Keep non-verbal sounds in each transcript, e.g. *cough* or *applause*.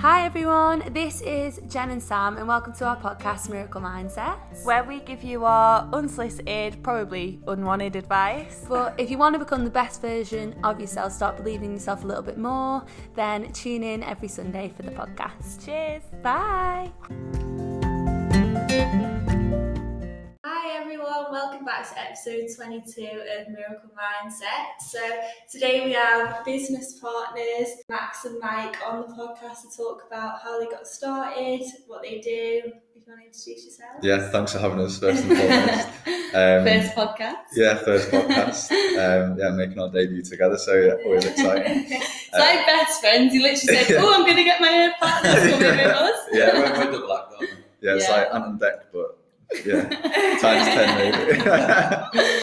Hi everyone, this is Jen and Sam, and welcome to our podcast Miracle Mindset, where we give you our unsolicited, probably unwanted advice. But if you want to become the best version of yourself, start believing in yourself a little bit more, then tune in every Sunday for the podcast. Cheers. Bye. Hi everyone, welcome back to episode 22 of Miracle Mindset. So today we have business partners Max and Mike on the podcast to talk about how they got started, what they do. If you want to introduce yourself. Yeah, thanks for having us first and foremost. *laughs* Um, First podcast. Yeah, first podcast. Um, yeah, making our debut together, so yeah, always exciting. *laughs* It's like best friends. You literally said, "Oh, I'm going to get my partners *laughs* coming with us." Yeah, we're, we're double act, aren't yeah, it's Yeah. like Ant and Dec, but yeah, *laughs* times ten maybe. *laughs*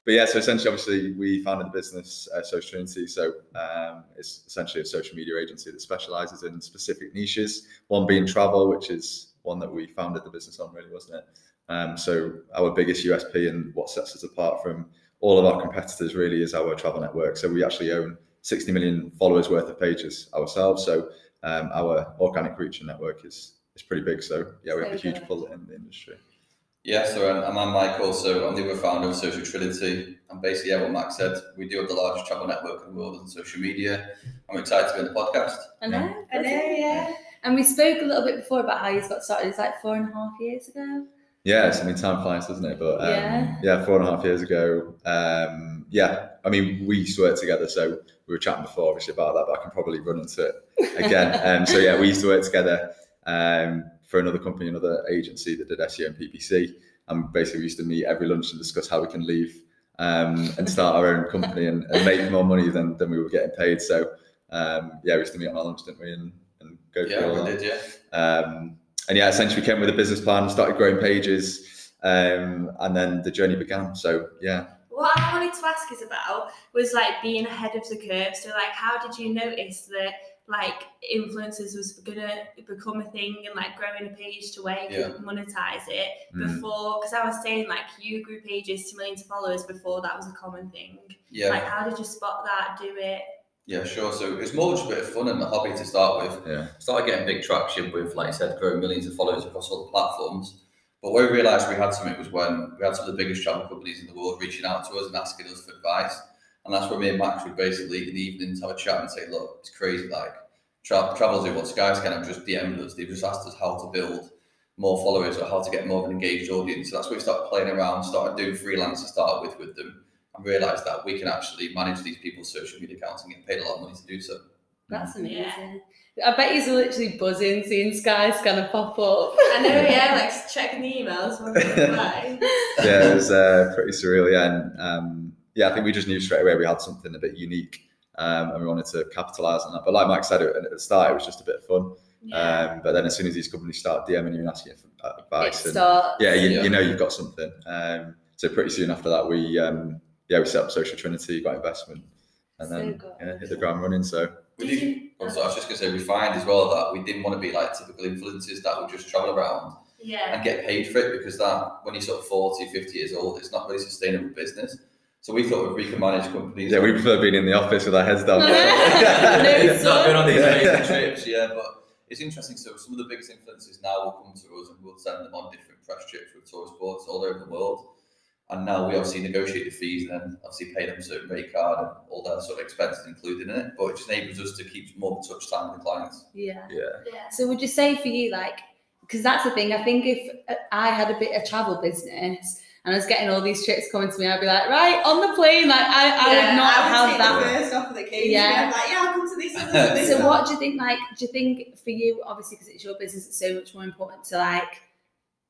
but yeah, so essentially, obviously, we founded the business uh, Social Trinity. So um, it's essentially a social media agency that specialises in specific niches. One being travel, which is one that we founded the business on, really, wasn't it? Um, so our biggest USP and what sets us apart from all of our competitors really is our travel network. So we actually own 60 million followers worth of pages ourselves. So um, our organic reach and network is is pretty big. So yeah, we have a huge pull in the industry. Yeah, so um, I'm Michael, so I'm the other founder of Social Trinity. And basically, yeah, what Max said, we do have the largest travel network in the world on social media. I'm excited to be on the podcast. I know. I know, yeah. And we spoke a little bit before about how you got started. It's like four and a half years ago. Yeah, it's, I mean, time flies, doesn't it? But um, Yeah. yeah. four and a half years ago. Um, yeah, I mean, we used to work together, so we were chatting before, obviously, about that, but I can probably run into it again. *laughs* um, so yeah, we used to work together um, for another company, another agency that did SEO and PPC, and basically we used to meet every lunch and discuss how we can leave um, and start our own company and, and make more money than, than we were getting paid. So um, yeah, we used to meet on our lunch, didn't we, and, and go through Yeah, all we that. did, yeah. Um, and yeah, essentially we came with a business plan, started growing pages, um, and then the journey began. So yeah, What I wanted to ask is about was like being ahead of the curve. So like how did you notice that like influencers was gonna become a thing and like growing a page to where you could monetize it Mm. before because I was saying like you grew pages to millions of followers before that was a common thing. Yeah, Like how did you spot that, do it? yeah, sure. So it's more just a bit of fun and a hobby to start with. yeah, Started getting big traction with, like I said, growing millions of followers across all the platforms. But where we realised we had something it was when we had some of the biggest travel companies in the world reaching out to us and asking us for advice. And that's where me and Max would basically in the evenings have a chat and say, look, it's crazy. Like tra- travel's doing what Sky's kind of just DM'd us. They've just asked us how to build more followers or how to get more of an engaged audience. So that's where we started playing around, started doing freelance to start with with them, and realised that we can actually manage these people's social media accounts and get paid a lot of money to do so. That's amazing. Yeah. I bet he's literally buzzing seeing Sky kind of pop up. I know, yeah, like checking the emails when we reply. yeah, it was uh, pretty surreal. Yeah, and um, yeah, I think we just knew straight away we had something a bit unique, um, and we wanted to capitalize on that. But like Mike said at at the start, it was just a bit of fun. Yeah. Um, but then as soon as these companies start DMing you and asking you for advice, and, yeah, you, Yeah. you know you've got something. Um, so pretty soon after that, we um, yeah we set up Social Trinity, got investment, and So then good. yeah, hit the ground running. So We Did did, also, I was just going to say, we find as well that we didn't want to be like typical influencers that would just travel around yeah. and get paid for it because that, when you're sort of 40, 50 years old, it's not really sustainable business. So we thought if we can manage companies. yeah, we prefer being in the office with our heads down. *laughs* No, it's not son. going on these Yeah. amazing trips, yeah, but it's interesting. So some of the biggest influencers now will come to us and we'll send them on different press trips with tour sports all over the world. And now we obviously negotiate the fees and then obviously pay them a certain rate card and all that sort of expenses included in it. But it just enables us to keep more touch time with the clients. Yeah. yeah. yeah. So would you say for you, like, because that's the thing. I think if uh, I had a bit of travel business and I was getting all these trips coming to me, I'd be like, right on the plane. Like, I, I would not have that. first off of the case. Yeah. I'm like, yeah, I'll come to this one, this one, this So one. what do you think? Like, do you think for you, obviously, because it's your business, it's so much more important to like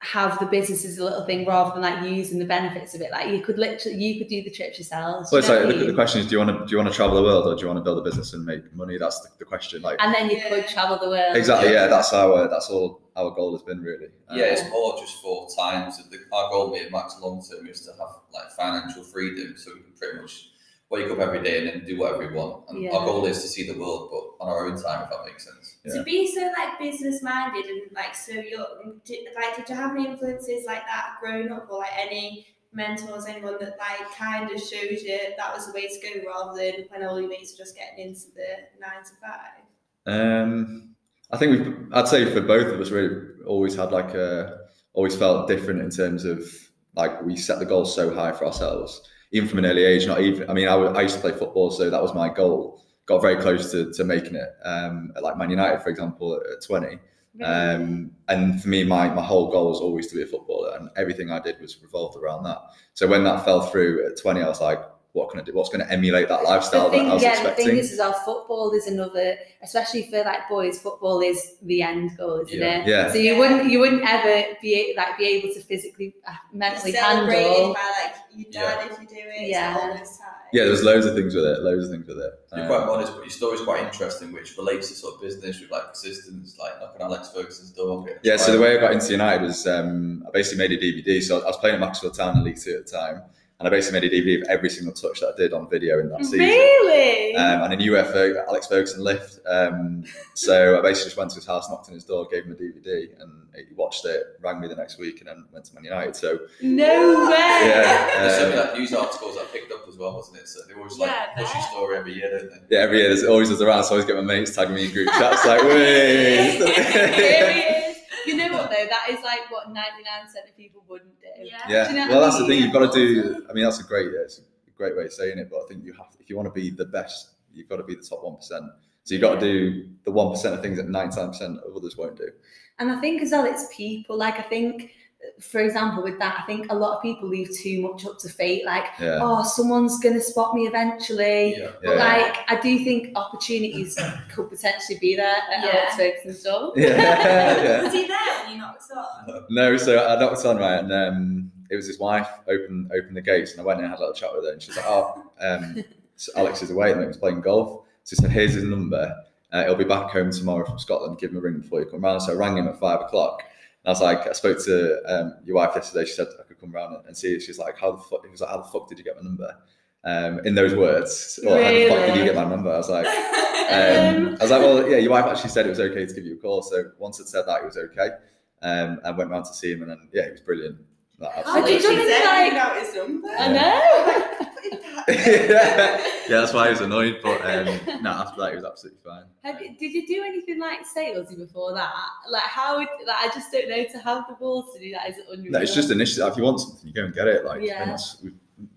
have the business as a little thing rather than like using the benefits of it. Like, you could literally, you could do the trips yourselves. Well, do it's like the, the question is, do you want to do you want to travel the world or do you want to build a business and make money? That's the, the question. Like and then you Yeah. could travel the world. exactly, yeah. That's our that's all our goal has been really. Um, Yeah, it's more just for times. The, our goal, me and Max, long term is to have like financial freedom, so we can pretty much wake up every day and then do whatever we want. And Yeah. our goal is to see the world, but on our own time, if that makes sense. To be so like business minded and like so young, did, like did you have any influences like that growing up, or like any mentors, anyone that like kind of showed you that was the way to go, rather than when all your mates were just getting into the nine to five? Um, I think we've, I'd say for both of us, we always had like a, always felt different in terms of like we set the goals so high for ourselves, even from an early age. Not even, I mean, I used to play football, so that was my goal. Got very close to, to making it. Um, at like Man United, for example, at 20. Um, and for me, my, my whole goal was always to be a footballer, and everything I did was revolved around that. So when that fell through at 20, I was like, what can I do? What's going to emulate that lifestyle thing, that I was expecting? yeah, expecting? the thing is, as well, football is another, especially for like boys. Football is the end goal, isn't Yeah. it? Yeah. So you wouldn't, you wouldn't ever be like be able to physically, uh, mentally Celebrated handle. by like your dad if you do it. Yeah. Yeah. All those times. yeah, there's loads of things with it. Loads of things with it. You're Um, quite modest, but your story's quite interesting, which relates to sort of business with like persistence, like knocking on Alex Ferguson's door. Yeah, so the way I got into United was um, I basically made a DVD. So I was playing at Maxwell Town in League Two at the time, and I basically made a DVD of every single touch that I did on video in that season. Really? Um, and I knew where Ferg- Alex Ferguson lived. Um, so I basically just went to his house, knocked on his door, gave him a DVD, and he watched it, rang me the next week, and then went to Man United. So no way. yeah, There's so um, many like, news articles I picked up as well, wasn't it? So they always like Yeah, push your story every year, don't they? yeah, every year there's always was around. So I always get my mates tagging me in group chats like, *laughs* Here "Wait." *laughs* he is. You know what though? That is like what ninety nine percent of people wouldn't do. Yeah. Yeah, Do you know well, what I that's the thing. You've got to do. I mean, that's a great. Yeah, it's a great way of saying it. But I think you have, if you want to be the best, you've got to be the top one percent. So you've got to do the one percent of things that ninety nine percent of others won't do. And I think as well, it's people. Like I think, for example, with that, I think a lot of people leave too much up to fate. Like, Yeah, oh, someone's gonna spot me eventually. Yeah. But Yeah. like, I do think opportunities *coughs* could potentially be there at Yeah. Alex Ferguson's door. yeah, *laughs* yeah. Was he there when you knocked on? No, so I knocked on right, and um, it was his wife opened opened the gates, and I went in and had a little chat with her, and she's like, "Oh, um, *laughs* so Alex is away, and he was playing golf." So she said, "Here's his number. Uh, he'll be back home tomorrow from Scotland. Give him a ring before you come round." So I rang him at five o'clock. And I was like, I spoke to um, your wife yesterday. She said I could come round and see. you. She's like, "How the fuck?" He was like, "How the fuck did you get my number?" Um, in those words, or how the fuck did you get my number? I was like, *laughs* um, I was like, well, yeah, your wife actually said it was okay to give you a call. So once it said that, it was okay. Um, I went round to see him, and then yeah, he was brilliant. Like, How did absolutely. you like- know his number? I know. *laughs* yeah, that's why he was annoyed. But um, *laughs* no, after that, he was absolutely fine. Have you, did you do anything like salesy before that? Like how would like I just don't know to have the balls to do that is it unreal. No, it's just initiative. If you want something, you go and get it. Like, Yeah.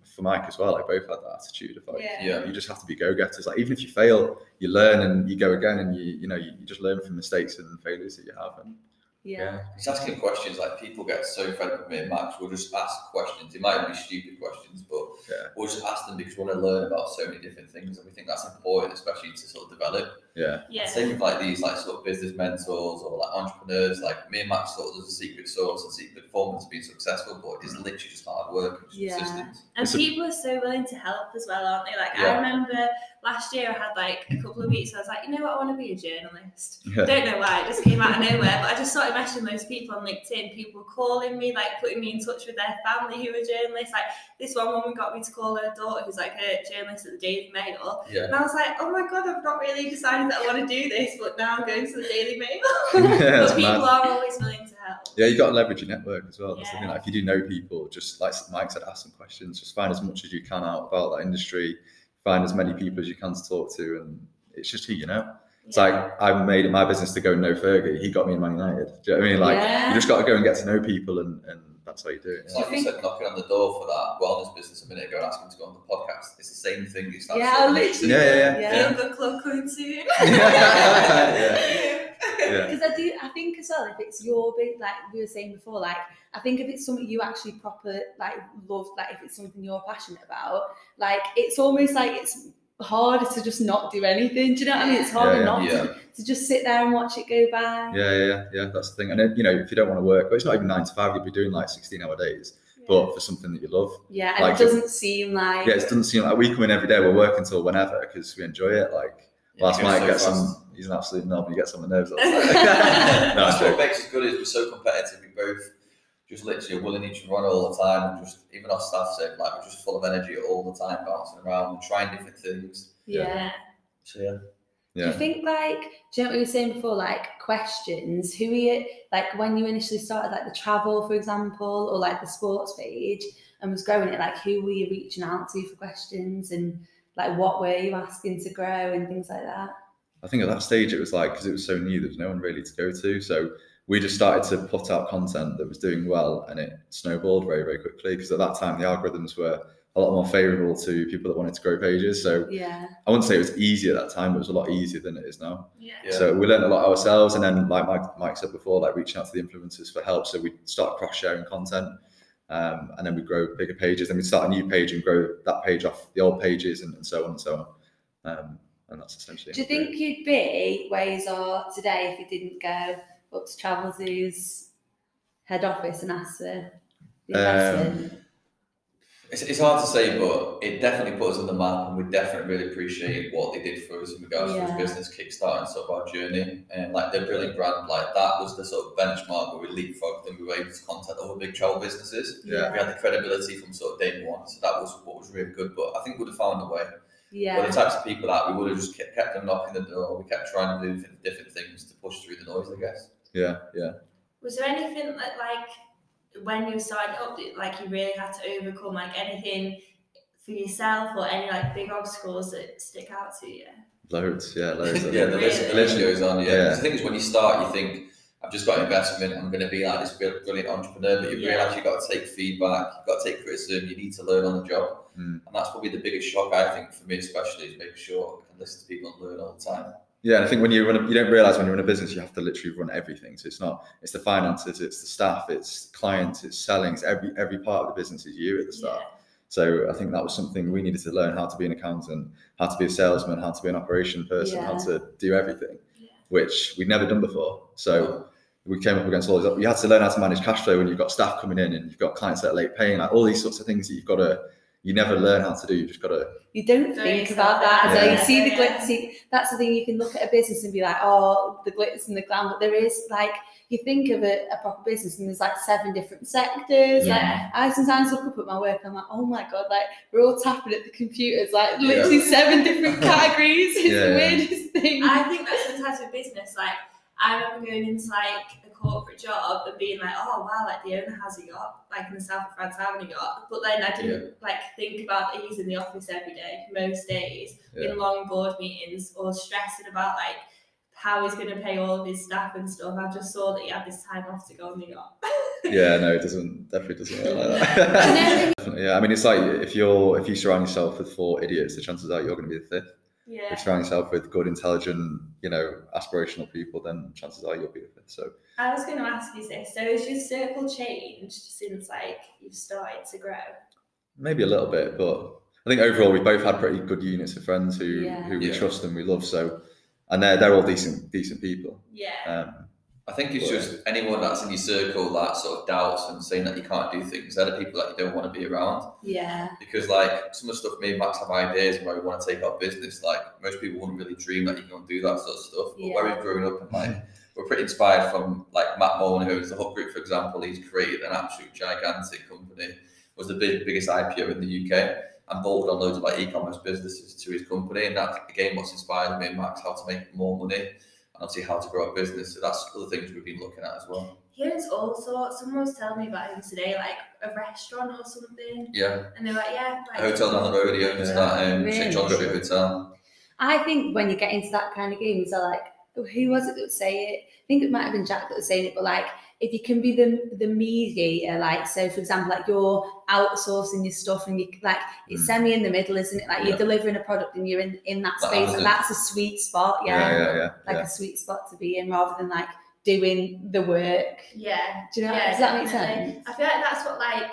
for Mike as well. Like, both had that attitude of like, Yeah. Yeah. you just have to be go getters. Like, even if you fail, you learn and you go again, and you you know you, you just learn from mistakes and failures that you have. And yeah. He's asking questions like people get so fed up with me and Max. We'll just ask questions. It might be stupid questions, but Yeah. we'll just ask them because we want to learn about so many different things, and we think that's important, especially to sort of develop. yeah, Yeah. Same with like these like sort of business mentors or like entrepreneurs. Like me and Max thought there's a secret sauce and secret formula to being successful, but it's mm. literally just hard work and just Yeah. persistence. And It's a- people are so willing to help as well, aren't they? Like I remember last year I had like a couple of weeks I was like, you know what, I want to be a journalist. *laughs* yeah. Don't know why, it just came out of nowhere. But I just started messaging those people on LinkedIn. People calling me, like putting me in touch with their family who were journalists. Like this one woman got me to call her daughter, who's like a journalist at the Daily Mail. Yeah. And I was like, oh my god, I've not really decided that I want to do this, but now I'm going to the Daily Mail. *laughs* Yeah, but people mad. are always willing to help. Yeah, you got to leverage your network as well. That's the thing. Yeah. Like, if you do know people, just like Mike said, ask some questions. Just find as much as you can out about that industry. Find as many people as you can to talk to, and it's just who you know. It's like I made it my business to go and know Fergie. He got me in Man United. Do you know what I mean? Like Yeah. you just got to go and get to know people, and, and that's how you do it. It's yeah. like you said, knocking on the door for that wellness business a minute ago and asking to go on the podcast. It's the same thing. It's that Yeah, sort of literally. Yeah, yeah, yeah. Feel good club coming soon. *laughs* yeah. *laughs* Yeah. Because I do, I think as well, if it's your big, like we were saying before, like I think if it's something you actually proper like love, like if it's something you're passionate about, like it's almost like it's harder to just not do anything. Do you know what I mean? It's harder yeah. not Yeah. to, to just sit there and watch it go by. Yeah, yeah, yeah, yeah. That's the thing. And then, you know, if you don't want to work, well, it's not even nine to five. You'd be doing like sixteen-hour days, but for something that you love. Yeah, and Like it doesn't seem like Yeah, it doesn't seem like we come in every day. We're working till whenever because we enjoy it. Like Yeah, last night, so get fast. some. He's an absolute knob. You get some of the nerves. *laughs* *laughs* no, That's what joking. makes us good is we're so competitive. We both just literally are willing each other on all the time, and just even our staff say like we're just full of energy all the time, bouncing around and trying different things. yeah. So yeah, Do Yeah. you think like do you know what you were saying before, like questions? Who are you like when you initially started like the travel, for example, or like the sports page and was growing it, like who were you reaching out to for questions and like what were you asking to grow and things like that? I think at that stage it was like because it was so new, there was no one really to go to. So we just started to put out content that was doing well, and it snowballed very very quickly. Because at that time the algorithms were a lot more favourable to people that wanted to grow pages. So Yeah. I wouldn't say it was easy at that time, but it was a lot easier than it is now. Yeah. Yeah. So we learned a lot ourselves, and then like Mike, Mike said before, like reaching out to the influencers for help. So we start cross sharing content, um, and then we grow bigger pages. Then we start a new page and grow that page off the old pages, and, and so on and so on. Um, and that's essentially. Do you think you'd be where you are today if you didn't go up to Travelzoo's head office and ask for the Um. It's, it's hard to say, but it definitely put us on the map, and we definitely really appreciate what they did for us in regards Yeah. to this business kickstarting sort of our journey. And like their brilliant brand, like that was the sort of benchmark where we leapfrogged and we were able to contact other big travel businesses. Yeah. We had the credibility from sort of day one, so that was what was really good. But I think we'd have found a way. Yeah. But the types of people that we would have just kept, kept them knocking the door. We kept trying to do different- different things to push through the noise, I guess. Yeah, yeah. Was there anything that like when you were starting up that like you really had to overcome, like anything for yourself or any like big obstacles that stick out to you? Loads, yeah, loads. *laughs* yeah, the list, the list goes on. Yeah, Yeah. 'Cause the thing is, when you start, you think, I've just got investment, I'm going to be like this brilliant entrepreneur, but you Yeah. realise you've got to take feedback, you've got to take criticism, you need to learn on the job. Mm. And that's probably the biggest shock, I think, for me especially, is making sure I can listen to people and learn all the time. Yeah, and I think when you run, a, you don't realize when you're in a business, you have to literally run everything. So it's not, it's the finances, it's the staff, it's clients, it's selling, it's every every part of the business is you at the start. So I think that was something we needed to learn how to be an accountant, how to be a salesman, how to be an operation person, how to do everything, Yeah. which we'd never done before. So we came up against all these. You had to learn how to manage cash flow when you've got staff coming in and you've got clients that are late paying, like all these sorts of things that you've got to. You never learn how to do. You've just got to. You don't Throw think yourself about that. out So you see the glitz. See, that's the thing. You can look at a business and be like, oh, the glitz and the glam. But there is like, you think of a, a proper business and there's like seven different sectors. Like, Yeah. I sometimes look up at my work and I'm like, oh my god, like we're all tapping at the computers, like literally seven different *laughs* categories. It's Yeah, the yeah. weirdest thing. I think that's the type of business. Like I remember going into like a corporate job and being like, oh wow, like the owner has a yacht, like in the south of France having a yacht. But then I didn't like think about that he's in the office every day, most days, Yeah. in long board meetings or stressing about like how he's going to pay all of his staff and stuff. I just saw that he had this time off to go on the yacht. *laughs* Yeah, no, it doesn't. Definitely doesn't work like Do you know that. *laughs* *laughs* Yeah, I mean, it's like if you're if you surround yourself with four idiots, the chances are you're going to be the fifth. If yeah. you surround yourself with good, intelligent, you know, aspirational people, then chances are you'll be the fifth. So I was going to ask you this. So has your circle changed since like you've started to grow? maybe a little bit, but I think overall we both had pretty good units of friends who Yeah. who we Yeah. trust and we love. So, and they're they're all decent decent people. Yeah. Um, I think it's just anyone that's in your circle that sort of doubts and saying that you can't do things, they're the people that you don't want to be around. yeah, Because like some of the stuff me and Max have ideas and where we want to take our business, like most people wouldn't really dream that you can do that sort of stuff. But where we've grown up and like we're pretty inspired from like Matt Moulding, who owns the Hut Group, for example. He's created an absolute gigantic company, was the big, biggest IPO in the UK, and bolted on loads of like e-commerce businesses to his company. And that again what's inspired me and Max how to make more money and obviously how to grow a business. So that's other things we've been looking at as well. He owns all sorts. Someone was telling me about him today, like a restaurant or something. Yeah. And they're like, yeah, A hotel down the road, he owns Yeah. that um, Really? St John Street Hotel. I think when you get into that kind of game, it's like, who was it that would say it? I think it might have been Jack that was saying it, but like, if you can be the the mediator, like, so for example, like you're outsourcing your stuff and you like it's Mm. semi in the middle, isn't it? Like Yeah. you're delivering a product and you're in in that space, Amazon. and that's a sweet spot, yeah, yeah, yeah, yeah. like yeah. a sweet spot to be in, rather than like doing the work. yeah. Do you know? Yeah, does that make sense? I feel like that's what like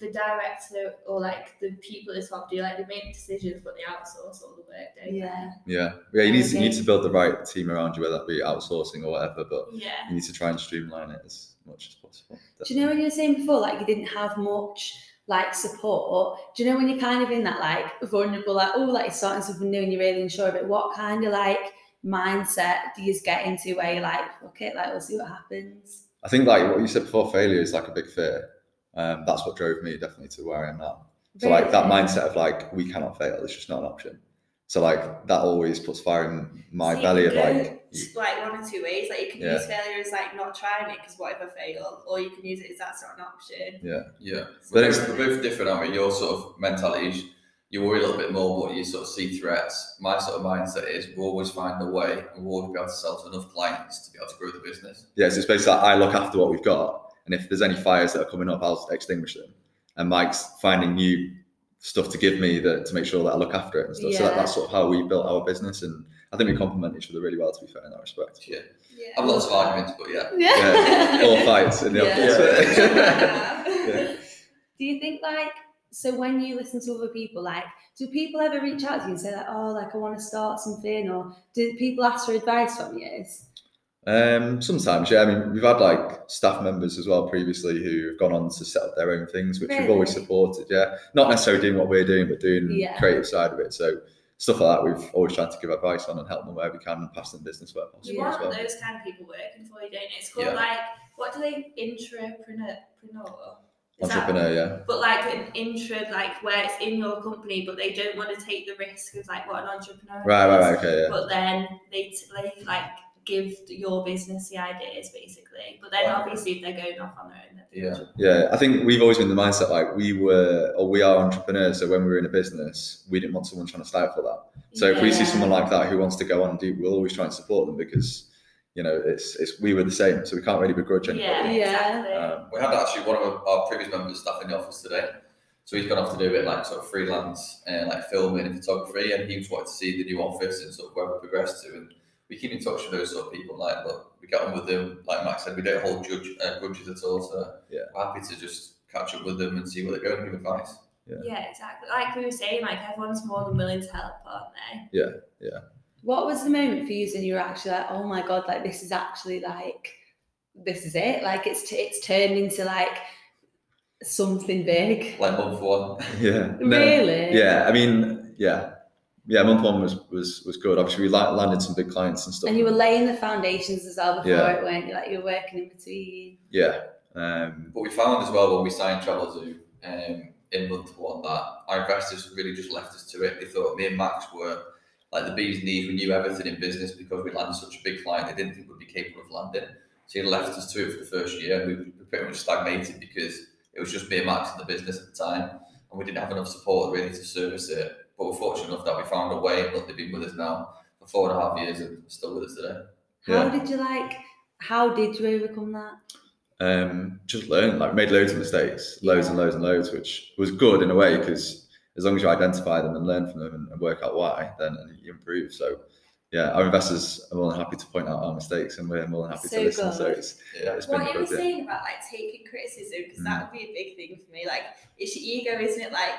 the director or like the people at the top do. Like they make decisions, but they outsource all the work. Don't they? Yeah, Yeah, yeah. You need to you need to build the right team around you, whether that be outsourcing or whatever. But Yeah. you need to try and streamline it as much as possible. Do you know when you were saying before, like you didn't have much like support? Do you know when you're kind of in that like vulnerable, like oh, like you're starting something new and you're really unsure of it? What kind of like mindset do you just get into where you're like, okay, like we'll see what happens? I think like what you said before, failure is like a big fear. Um, that's what drove me definitely to where I am now. So like that mindset of like we cannot fail, it's just not an option. So like that always puts fire in my So belly of like t- like one or two ways. Like you can Yeah. use failure as like not trying it because what if I fail, or you can use it as that's not an option. Yeah, Yeah. But it's- both, we're both different, aren't we? Your sort of mentality is you worry a little bit more, but you sort of see threats. My sort of mindset is we'll always find a way and we'll always be able to sell to enough clients to be able to grow the business. Yeah, so it's basically like I look after what we've got, and if there's any fires that are coming up, I'll extinguish them. And Mike's finding new stuff to give me that to make sure that I look after it and stuff. So that, that's sort of how we built our business, and I think we complement each other really well. To be fair, in that respect. Yeah. Yeah. I have lots of arguments, but *laughs* yeah. Yeah, all fights in the Yeah. office. *laughs* Yeah. Do you think like so when you listen to other people, like do people ever reach out to you and say like, oh, like I want to start something, or do people ask for advice from you? Um, sometimes, yeah. I mean, we've had like staff members as well previously who have gone on to set up their own things, which we've always supported. Yeah, not necessarily doing what we're doing, but doing Yeah. creative side of it. So stuff like that, we've always tried to give advice on and help them where we can, and pass them business where possible You as want well. those kind of people working for you, don't you? It's called Yeah. like what do they intrapreneur? Is that- Entrepreneur, yeah. but like an intro, like where it's in your company, but they don't want to take the risk of like what an entrepreneur Right, right, is. right. Okay, yeah. But then they, t- they like give your business the ideas basically. But then Wow. obviously if they're going off on their own, Yeah. Yeah, I think we've always been the mindset like we were or we are entrepreneurs. So when we were in a business, we didn't want someone trying to stifle that. So if we see someone like that who wants to go on and do, we'll always try and support them because you know it's it's we were the same, so we can't really begrudge anybody. yeah, Yeah. exactly. Um, We had actually one of our, our previous members of staff in the office today. So he's gone off to do it like sort of freelance and like filming and photography, and he was wanting to see the new office and sort of where we progressed to. And we keep in touch with those sort of people. Like, look, we get on with them. Like Max said, we don't hold judge, uh, grudges at all. So Yeah. we're happy to just catch up with them and see where they're going and give advice. yeah, exactly. Like we were saying, like everyone's more than willing to help, aren't they? Yeah, yeah. What was the moment for you when you were actually like, oh my god, like this is actually like this is it? Like it's t- it's turned into like something big. Like month one. Yeah. No. *laughs* Really? Yeah. I mean, yeah. Yeah, month one was was was good. Obviously, we landed some big clients and stuff. And you were laying the foundations as well before Yeah. it, weren't you? Like you were working in between. Yeah. Um, But we found as well when we signed Travelzoo um, in month one that our investors really just left us to it. They thought me and Max were like the bee's knees. We knew everything in business because we landed such a big client. They didn't think we'd be capable of landing. So he left us to it for the first year we we pretty much stagnated because it was just me and Max in the business at the time and we didn't have enough support really to service it. But we're fortunate enough that we found a way and look, they've been with us now for four and a half years and still with us today. How Yeah. did you like? How did you overcome that? um, just learn. like made loads of mistakes, loads and loads and loads, which was good in a way because as long as you identify them and learn from them and, and work out why, then you improve. So yeah, our investors are more than happy to point out our mistakes and we're more than happy So to listen. So it's, Yeah. it's been What you were saying about like taking criticism, because Mm. that would be a big thing for me. Like, it's your ego, isn't it? Like,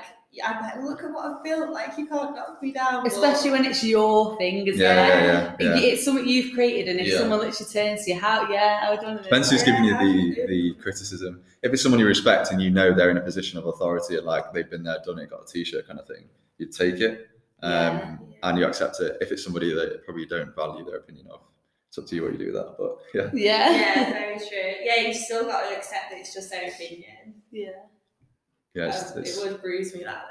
I'm like, look at what I've built. Like, you can't knock me down. but- Especially when it's your thing as Yeah, well. yeah, yeah, yeah. It's something you've created, and if Yeah. someone literally turns to you, how? Yeah, how done it. Depends who's giving you how do you the, the criticism. If it's someone you respect and you know they're in a position of authority and like they've been there, done it, got a t-shirt kind of thing, you'd take it Yeah, and you accept it. If it's somebody that probably don't value their opinion of, it's up to you what you do with that. But yeah, Yeah. yeah, very *laughs* true. Yeah, you've still got to accept that it's just their opinion. Yeah. yeah, it's, Um, it's, it would bruise me that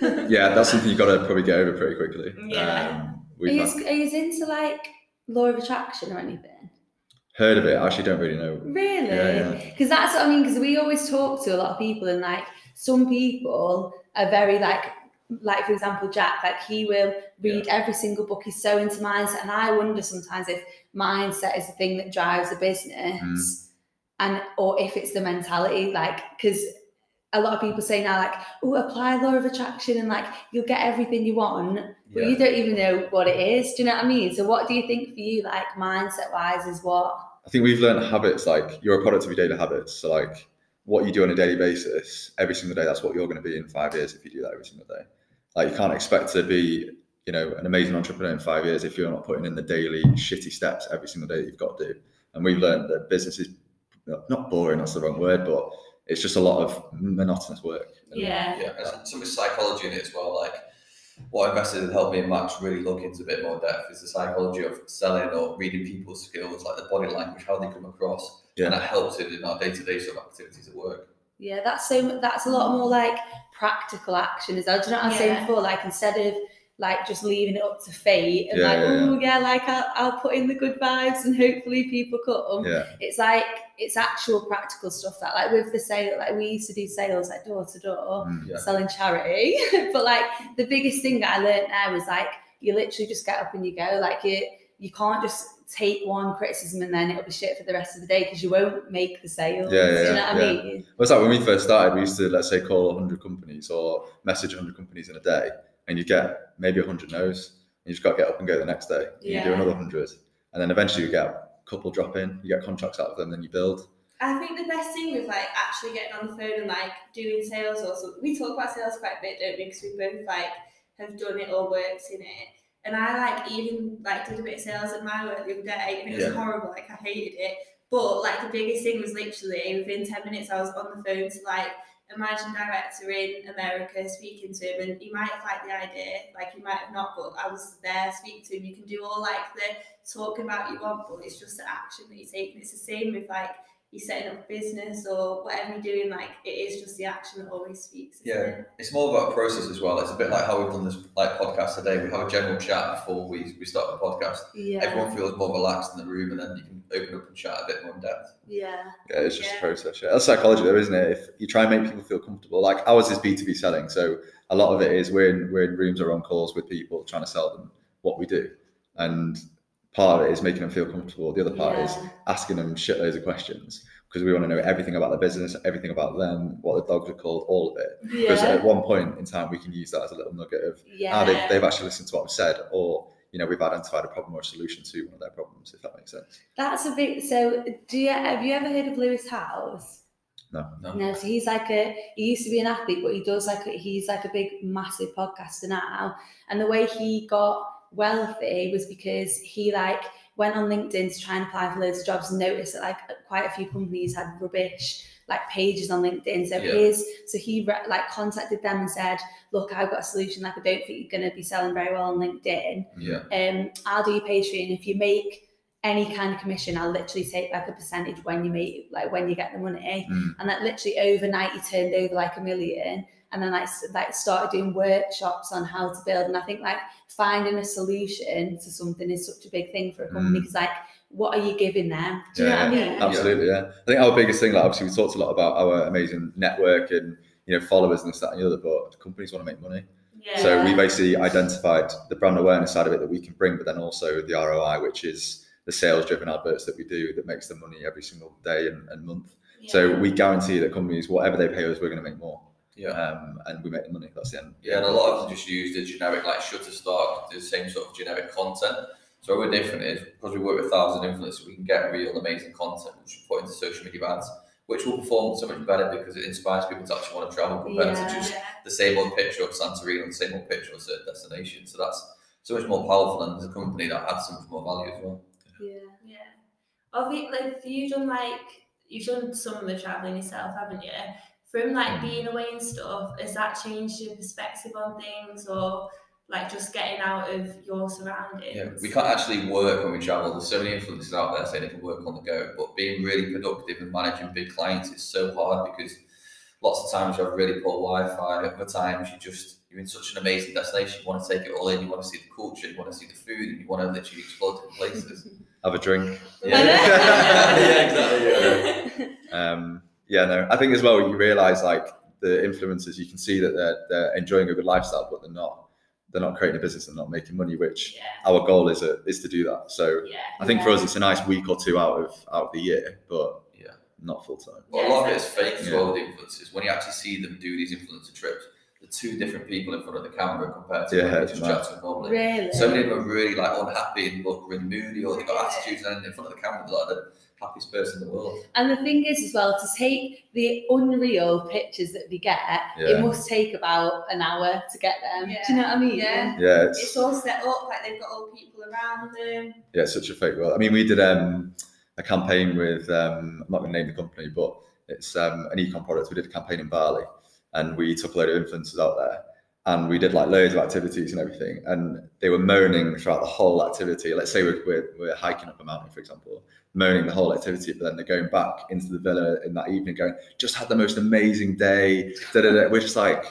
though. *laughs* *laughs* yeah, that's something you got to probably get over pretty quickly. Yeah. Um, Are you, are you into like law of attraction or anything? heard of it. I actually don't really know. Really? Yeah, Because that's what I mean. Because we always talk to a lot of people, and like some people are very like, like for example, Jack. Like he will read every single book. He's so into mindset, and I wonder sometimes if mindset is the thing that drives a business, Mm. and or if it's the mentality. Like because a lot of people say now, like, oh, apply law of attraction, and like you'll get everything you want. But Yeah. you don't even know what it is. Do you know what I mean? So what do you think for you, like mindset wise, is what? I think we've learned habits like you're a product of your daily habits. So like what you do on a daily basis, every single day, that's what you're going to be in five years if you do that every single day. Like you can't expect to be, you know, an amazing entrepreneur in five years if you're not putting in the daily shitty steps every single day that you've got to do. And we've learned that business is not boring, that's the wrong word, but it's just a lot of monotonous work. And Yeah. Yeah, there's some psychology in it as well. Like what investors have helped me and Max really look into a bit more depth is the psychology of selling or reading people's skills, like the body language, how they come across, Yeah. and that helps it in our day-to-day sort of activities at work. Yeah, that's so. That's a lot more like practical action. Is that? Do you know what I was saying Yeah. before? Like instead of like just leaving it up to fate and Yeah, like yeah, yeah. oh yeah like I'll, I'll put in the good vibes and hopefully people come Yeah. it's like it's actual practical stuff that like with the sale like we used to do sales like door to door Mm. Yeah. selling charity *laughs* but like the biggest thing that I learned there was like you literally just get up and you go like you you can't just take one criticism and then it'll be shit for the rest of the day because you won't make the sales Yeah, yeah, do you know yeah, what I mean Well, it's like when we first started, we used to, let's say, call 100 companies or message 100 companies in a day, and you get maybe 100 no's. And you just got to get up and go the next day. You do another 100. And then eventually you get a couple drop in, you get contracts out of them, then you build. I think the best thing with like actually getting on the phone and like doing sales or something, we talk about sales quite a bit, don't we? Because we both like have done it or worked in it. And I like even like did a bit of sales at my work the other day, and it was Yeah. horrible. Like I hated it. But like the biggest thing was literally within ten minutes, I was on the phone to like a managing director in America speaking to him, and he might have liked the idea, like he might have not, but I was there speaking to him. You can do all like the talking about you want, but it's just the action that you take. And it's the same with like you're setting up a business or whatever you're doing, like it is just the action that always speaks. Yeah. it? It's more about process as well. It's a bit like how we've done this like podcast today. We have a general chat before we, we start the podcast. yeah Everyone feels more relaxed in the room, and then you can open up and chat a bit more in depth. yeah Yeah, it's just Yeah. a process. Yeah. That's psychology, though, isn't it? If you try and make people feel comfortable, like ours is B2B selling. So a lot of it is we're in, we're in rooms or on calls with people trying to sell them what we do. And part of it is making them feel comfortable. The other part is asking them shitloads of questions because we want to know everything about their business, everything about them, what the dogs are called, all of it. Because yeah at one point in time, we can use that as a little nugget of ah, yeah how they've, they've actually listened to what we've said, or you know, we've identified a problem or a solution to one of their problems, if that makes sense. That's a bit. So, do you have you ever heard of Lewis Howes? No. No. No. So he's like a. He used to be an athlete, but he does like a, he's like a big, massive podcaster now. And the way he got wealthy was because he like went on LinkedIn to try and apply for loads of jobs and noticed that like quite a few companies had rubbish like pages on LinkedIn. So Yeah. his so he re- like contacted them and said, "Look, I've got a solution. Like I don't think you're going to be selling very well on LinkedIn." Yeah. um, I'll do your Patreon. If you make any kind of commission, I'll literally take like a percentage when you make like when you get the money. Mm. And that literally overnight he turned over like a million. And then s- like started doing workshops on how to build. And I think like finding a solution to something is such a big thing for a company Mm. because like what are you giving them? Do you know Yeah, what I mean? Absolutely, yeah. I think our biggest thing, like obviously, we talked a lot about our amazing network and you know followers and this, that, and the other, but companies want to make money. Yeah. So we basically identified the brand awareness side of it that we can bring, but then also the ROI, which is the sales-driven adverts that we do that makes them money every single day and, and month. So we guarantee that companies, whatever they pay us, we're going to make more, Yeah. um, and we make the money. That's the end. Yeah, and a lot of them just use the generic like Shutterstock, the same sort of generic content. So what we're different is because we work with thousands of influencers, we can get real amazing content which we put into social media ads, which will perform so much better because it inspires people to actually want to travel compared to Yeah. just the same old picture of Santorini and the same old picture of a certain destination. So that's so much more powerful and as a company that adds so much more value as well. Yeah. Yeah. Obviously, like have you done like you've done some of the traveling yourself, haven't you? From like being away and stuff, has that changed your perspective on things, or like just getting out of your surroundings? Yeah, we can't actually work when we travel. There's so many influencers out there saying they can work on the go, but being really productive and managing big clients is so hard because lots of times you have really poor Wi-Fi. Other times you just you're in such an amazing destination. You want to take it all in. You want to see the culture. You want to see the food, and you want to literally explore different places. *laughs* Have a drink. yeah, *laughs* *laughs* exactly. Yeah. Um, yeah, no, I think as well you realise like the influencers, you can see that they're they're enjoying a good lifestyle, but they're not they're not creating a business and not making money, which Yeah. our goal is a, is to do that. So Yeah. I think for us it's a nice week or two out of out of the year, but Yeah. not full time. But a lot of it is fake as Yeah. well with influencers. When you actually see them do these influencer trips, the two different people in front of the camera compared to Yeah, when they it's just mad. chat to normally. Really? So many of them are really like unhappy and look really moody or they've got attitudes and in front of the camera they're like the happiest person in the world. And the thing is, as well, to take the unreal pictures that we get, Yeah. it must take about an hour to get them. Do you know what I mean? Yeah. Yeah, it's, It's all set up like they've got all people around them. yeah, it's such a fake world. I mean, we did um, a campaign with um, I'm not going to name the company, but it's um, an ecom product. We did a campaign in Bali, and we took a load of influencers out there, and we did like loads of activities and everything. And they were moaning throughout the whole activity. Let's say we're, we're, we're hiking up a mountain, for example, moaning the whole activity, but then they're going back into the villa in that evening, going, just had the most amazing day. Da, da, da. We're just like,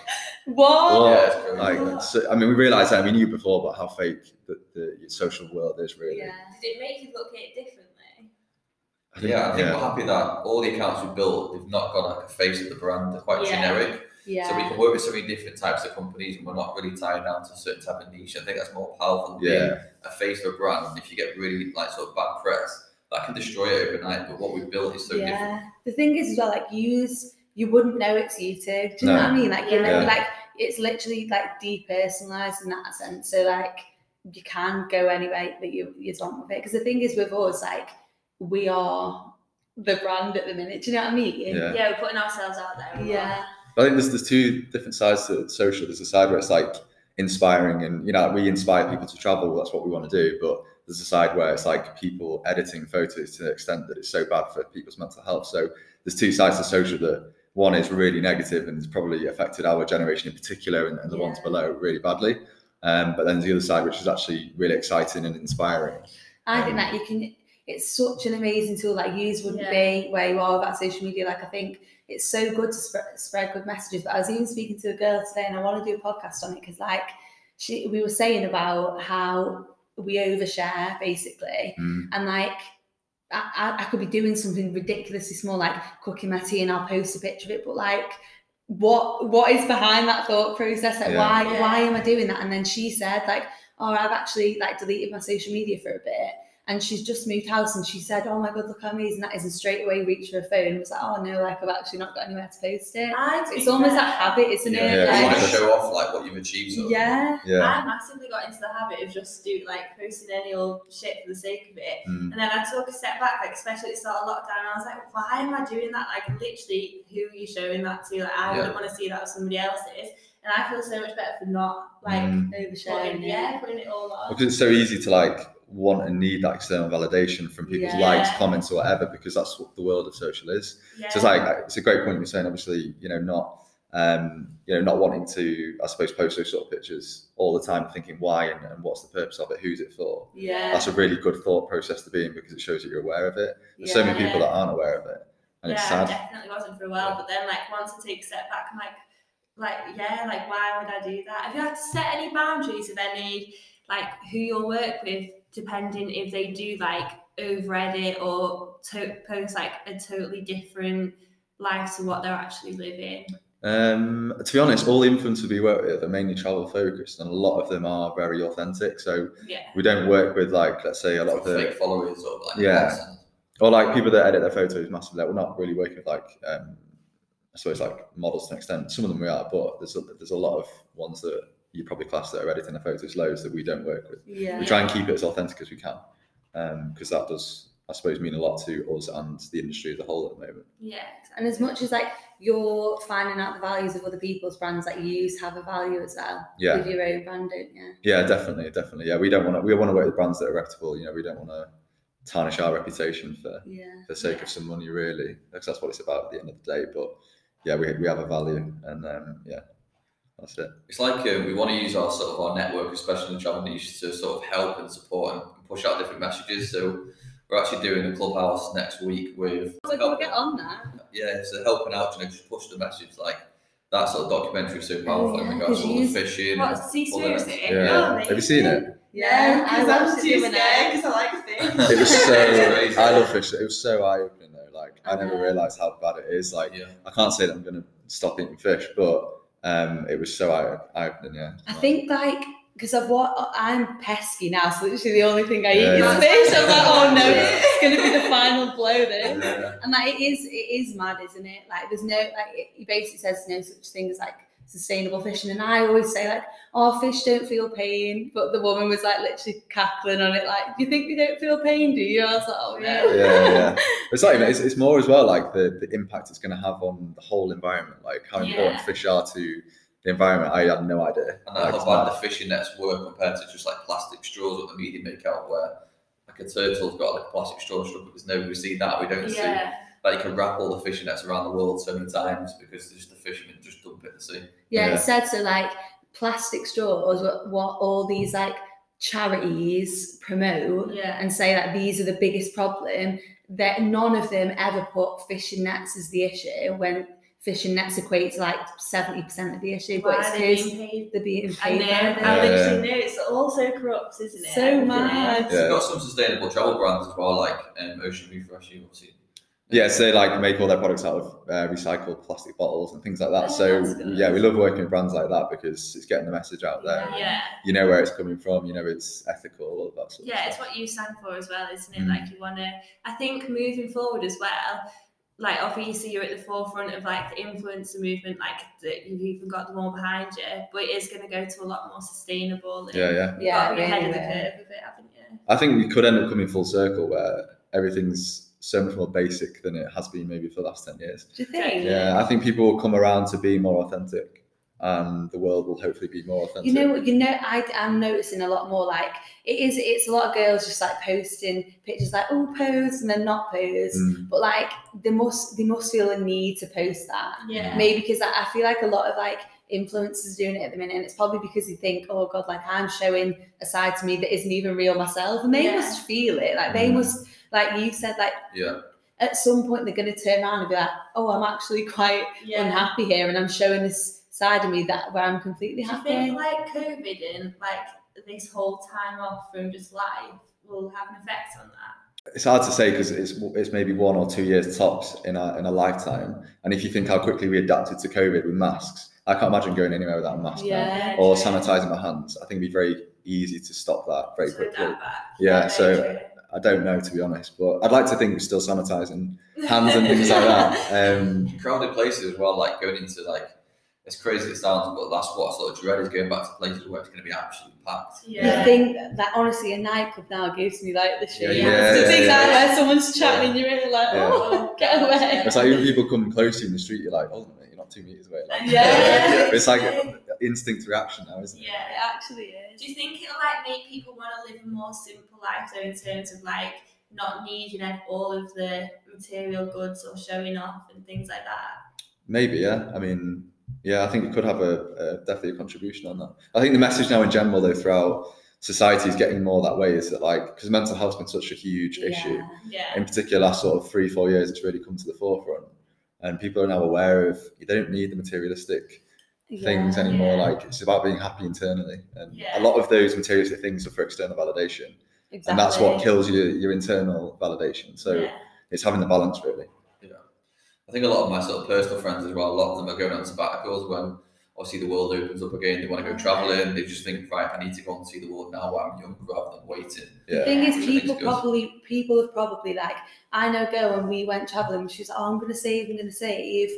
What? what? Yeah, it's crazy. like, so, I mean, we realized that we knew before about how fake the, the social world is, really. Yeah. Did it make you look at it differently? I think- Yeah, I think yeah. we're happy that all the accounts we built, they've not got like a face of the brand. They're quite Yeah. generic. Yeah. So we can work with so many different types of companies and we're not really tied down to a certain type of niche. I think that's more powerful than being a face of a brand. And if you get really like sort of bad press, that can destroy it overnight. But what we've built is so different. The thing is as well, like use you wouldn't know it's you two. Do you know what I mean? Like you know, Yeah. like it's literally like depersonalized in that sense. So like you can go any way that you you want with it. Because the thing is with us, like we are the brand at the minute. Do you know what I mean? Yeah. Yeah, we're putting ourselves out there. a lot. Yeah. I think there's there's two different sides to social. There's a side where it's like inspiring, and you know we inspire people to travel. That's what we want to do. But there's a side where it's like people editing photos to the extent that it's so bad for people's mental health. So there's two sides to social. That one is really negative and has probably affected our generation in particular, and, and the ones below really badly. Um, but then there's the other side, which is actually really exciting and inspiring. I think Um, that you can. It's such an amazing tool. Like use wouldn't Yeah. be where you are about social media. Like I think it's so good to spread spread good messages. But I was even speaking to a girl today, and I want to do a podcast on it because, like, she we were saying about how we overshare basically, Mm. and like. I, I- I could be doing something ridiculously small, like cooking my tea, and I'll post a picture of it. But like, what what is behind that thought process? Like, Yeah. why Yeah. why am I doing that? And then she said, like, oh, I've actually like deleted my social media for a bit. And she's just moved house and she said, Oh my god, look how amazing that is. And straight away reached for her phone and was like, Oh no, like I've actually not got anywhere to post it. I, to It's almost fair, that habit, isn't Yeah, it? Yeah, Like- want to show off like what you've achieved. Sort of. yeah. Yeah. I massively got into the habit of just do like posting any old shit for the sake of it. Mm. And then I took a step back, like especially at the start of lockdown, I was like, why am I doing that? Like literally, who are you showing that to? Like I Yeah. wouldn't want to see that with somebody else's. And I feel so much better for not like Mm. Oversharing. putting, yeah, putting it all on. because it's so easy to like want and need that external validation from people's Yeah. likes, comments, or whatever, because that's what the world of social is. Yeah. So it's like it's a great point you're saying. Obviously, you know, not um, you know, not wanting to, I suppose, post those sort of pictures all the time, thinking why and, and what's the purpose of it, who's it for. Yeah. That's a really good thought process to be in because it shows that you're aware of it. There's so many people that aren't aware of it, and yeah, it's I sad. definitely wasn't for a while, but then like once I take a step back, I'm like, like yeah, like why would I do that? Have you had to set any boundaries of any like who you'll work with, depending if they do like over edit or to- post like a totally different life to what they're actually living? Um, to be honest, all the influencers we work with are mainly travel focused, and a lot of them are very authentic. So Yeah. we don't work with like, let's say, a lot of Sort the fake followers or like Yeah. bots. or like people that edit their photos massively. Like, we're not really working with like um, I suppose like models to an extent. Some of them we are, but there's a, there's a lot of ones that you probably class that are editing their photos loads that we don't work with. Yeah. We try and keep it as authentic as we can because that does I suppose mean a lot to us and the industry as a whole at the moment. Yeah. And as much as like you're finding out the values of other people's brands that you use have a value as well. Yeah. With your own brand, don't you? Yeah, definitely, definitely. Yeah, we don't want to. We want to work with brands that are reputable. You know, we don't want to tarnish our reputation for Yeah. for the sake of some money, really, because that's what it's about at the end of the day. But yeah, we we have a value, and um, yeah, that's it. It's like um, we want to use our sort of our network, especially in the travel niche, to sort of help and support and push out different messages. So we're actually doing a clubhouse next week with So we'll get on that. yeah, so helping out and just push the message like that sort of documentary is so powerful in yeah, regards to all the fishing. What? and See, all the- seriously? Yeah. Oh, Have you seen it? Yeah, I because watched I'm too scared because I like fish. *laughs* It was so. *laughs* I love fish. It was so eye opening though. Like I I never realised how bad it is. Like yeah. I can't say that I'm going to stop eating fish, but um, it was so eye opening. Yeah. I think like because of what I'm pesky now, so literally the only thing I eat yeah. is fish. I was like, oh no, Yeah. it's gonna be the final blow. Yeah. And like it is, it is mad, isn't it? Like there's no like it, it basically says no such thing as like sustainable fishing, and I always say like, oh, fish don't feel pain, but the woman was like literally cackling on it, like, do you think they don't feel pain? Do you? I was like, oh no. yeah, yeah. *laughs* It's like it's, it's more as well like the, the impact it's going to have on the whole environment, like how important Yeah. fish are to the environment. I had no idea. And Like, how bad the fishing nets were compared to just like plastic straws what the media make out where like a turtle's got like a plastic straw stuck because nobody see that. We don't see Yeah. that you can wrap all the fishing nets around the world so many times because just the fishermen just dump it in the sea. Yeah, Yeah. it said so like plastic straws, what, what all these like charities promote Yeah. and say that these are the biggest problem, that none of them ever put fishing nets as the issue when fishing nets equate to like 70% of the issue. But it's are they because being paid? they're being I know, I. Yeah. literally know it's also corrupt, isn't it? So mad. is. Yeah. We've got some sustainable travel brands as well, like um, Ocean Refresh. You obviously. Yeah, so they like make all their products out of uh, recycled plastic bottles and things like that. Oh, so yeah, we love working with brands like that because it's getting the message out there. Yeah. You know where it's coming from. You know it's ethical. All of that sort Yeah, of it's what you stand for as well, isn't it? Mm. Like you want to. I think moving forward as well. Like obviously you're at the forefront of like the influencer movement, like that you've even got them all behind you, but it is going to go to a lot more sustainable. And Yeah, yeah. Yeah, got to be ahead of the curve of it, haven't you? I think we could end up coming full circle where everything's so much more basic than it has been maybe for the last ten years. Do you think? Yeah, I think people will come around to be more authentic, and the world will hopefully be more authentic. You know what? You know, I, I'm noticing a lot more like it is. It's a lot of girls just like posting pictures like oh pose and then not pose, Mm, but like they must they must feel a need to post that. Yeah. Maybe because I, I feel like a lot of like influencers doing it at the minute, and it's probably because they think, oh god, like I'm showing a side to me that isn't even real myself, and they Yeah. must feel it. Like they Mm. must, like you said, like Yeah. at some point they're going to turn around and be like, oh, I'm actually quite Yeah. unhappy here, and I'm showing this side of me that where I'm completely Do you think like COVID and like this whole time off from just life will have an effect on that? it's hard to say because it's it's maybe one or two years tops in a in a lifetime. And if you think how quickly we adapted to COVID with masks, I can't imagine going anywhere without a mask now. Yeah. Or sanitizing my hands. I think it'd be very easy to stop that very To quickly. adapt back. Yeah, very so true. I don't know to be honest, but I'd like to think we're still sanitizing hands and things like that. *laughs* Um, crowded places as well, like going into like as crazy as it sounds, but that's what I sort of dread is going back to places where it's going to be absolutely packed. Yeah. Yeah. thing that honestly a nightclub now gives me like the shit. Yeah, yeah, the things yeah, like yeah. where someone's chatting and you're really like, Yeah. oh, get away. it's like even people coming close to you in the street, you're like, oh, on you're not two meters away. Like, Yeah. It's like instinct reaction now, isn't it? Yeah, it actually is. Do you think it'll like make people want to live a more simple life though in terms of like not needing ev- all of the material goods or showing off and things like that? Maybe, yeah. I mean, yeah, I think it could have a, a definitely a contribution on that. I think the message now in general, though, throughout society is getting more that way. Is that like because mental health's been such a huge issue. Yeah. In particular, last sort of three, four years, it's really come to the forefront, and people are now aware of you don't need the materialistic things Yeah. anymore. Yeah. Like it's about being happy internally, and Yeah. a lot of those materialistic things are for external validation, Exactly. and that's what kills your your internal validation. So yeah. it's having the balance really. Yeah, I think a lot of my sort of personal friends as well, a lot of them are going on sabbaticals when obviously the world opens up again, they want to go travelling, they just think, right, I need to go and see the world now while I'm young rather than waiting. The Yeah. thing is, I people probably people have probably like I know a girl when we went traveling. She's like, "Oh, I'm gonna save, I'm gonna save,"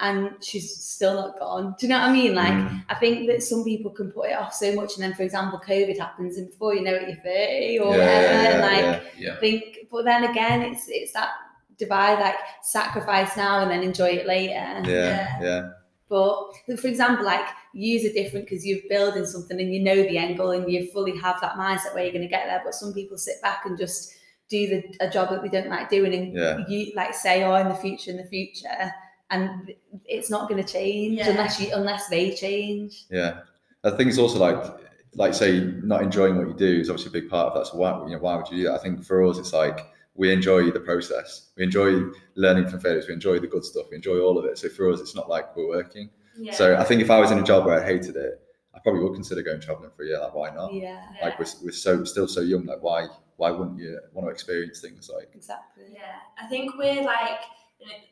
and she's still not gone. Do you know what I mean? Like, Mm. I think that some people can put it off so much, and then, for example, COVID happens, and before you know it, you're 30 or Yeah, whatever. yeah, like, yeah. Think, but then again, it's it's that divide, like sacrifice now and then enjoy it later. Yeah, yeah, But for example, like yous are different because you're building something and you know the end goal and you fully have that mindset where you're going to get there. But some people sit back and just do the a job that they don't like doing and Yeah. you like say, oh, in the future, in the future, and it's not going to change Yeah. unless you unless they change. yeah. I think it's also like, like say, not enjoying what you do is obviously a big part of that. So why, you know, why would you do that? I think for us, it's like we enjoy the process. We enjoy learning from failures. We enjoy the good stuff. We enjoy all of it. So for us, it's not like we're working. Yeah. So I think if I was in a job where I hated it, I probably would consider going traveling for a year. Like, why not? Yeah, Yeah. Like we're, we're so still so young. Like why why wouldn't you want to experience things like? exactly. Yeah, I think we're like, and it